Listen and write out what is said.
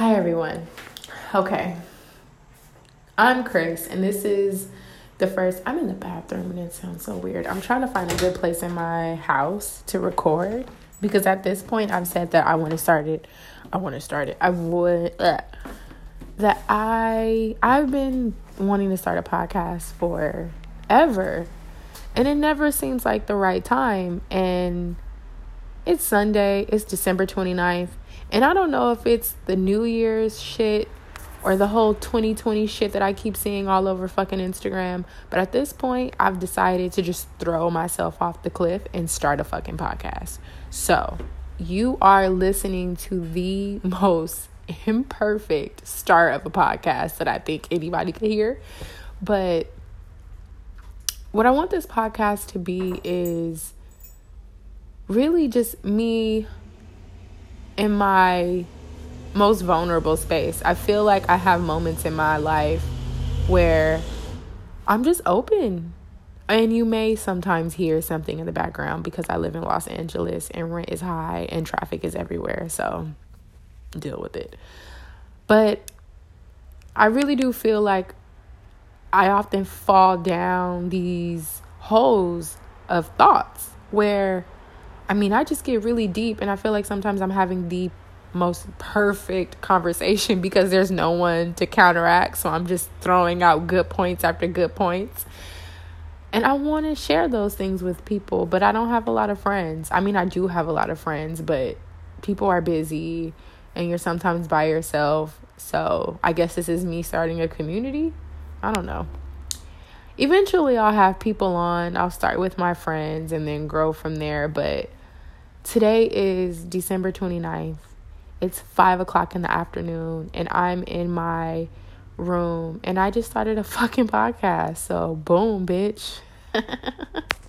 Hi, everyone. Okay. I'm Crys, and this is the first. I'm in the bathroom, and it sounds so weird. I'm trying to find a good place in my house to record because at this point, I've said that I want to start it. I want to start it. I would. Uh, that I I've been wanting to start a podcast for ever, and it never seems like the right time. And it's Sunday. It's December 29th. And I don't know if it's the New Year's shit or the whole 2020 shit that I keep seeing all over fucking Instagram. But at this point, I've decided to just throw myself off the cliff and start a fucking podcast. So, you are listening to the most imperfect start of a podcast that I think anybody could hear. But what I want this podcast to be is really just me in my most vulnerable space. I feel like I have moments in my life where I'm just open. And you may sometimes hear something in the background because I live in Los Angeles and rent is high and traffic is everywhere. So deal with it. But I really do feel like I often fall down these holes of thoughts where I mean, I just get really deep, and I feel like sometimes I'm having the most perfect conversation because there's no one to counteract. So I'm just throwing out good points after good points. And I want to share those things with people, but I don't have a lot of friends. I mean, I do have a lot of friends, but people are busy and you're sometimes by yourself. So I guess this is me starting a community. I don't know. Eventually, I'll have people on. I'll start with my friends and then grow from there. But Today is December 29th. It's five o'clock in the afternoon, and I'm in my room, and I just started a fucking podcast. So, boom, bitch.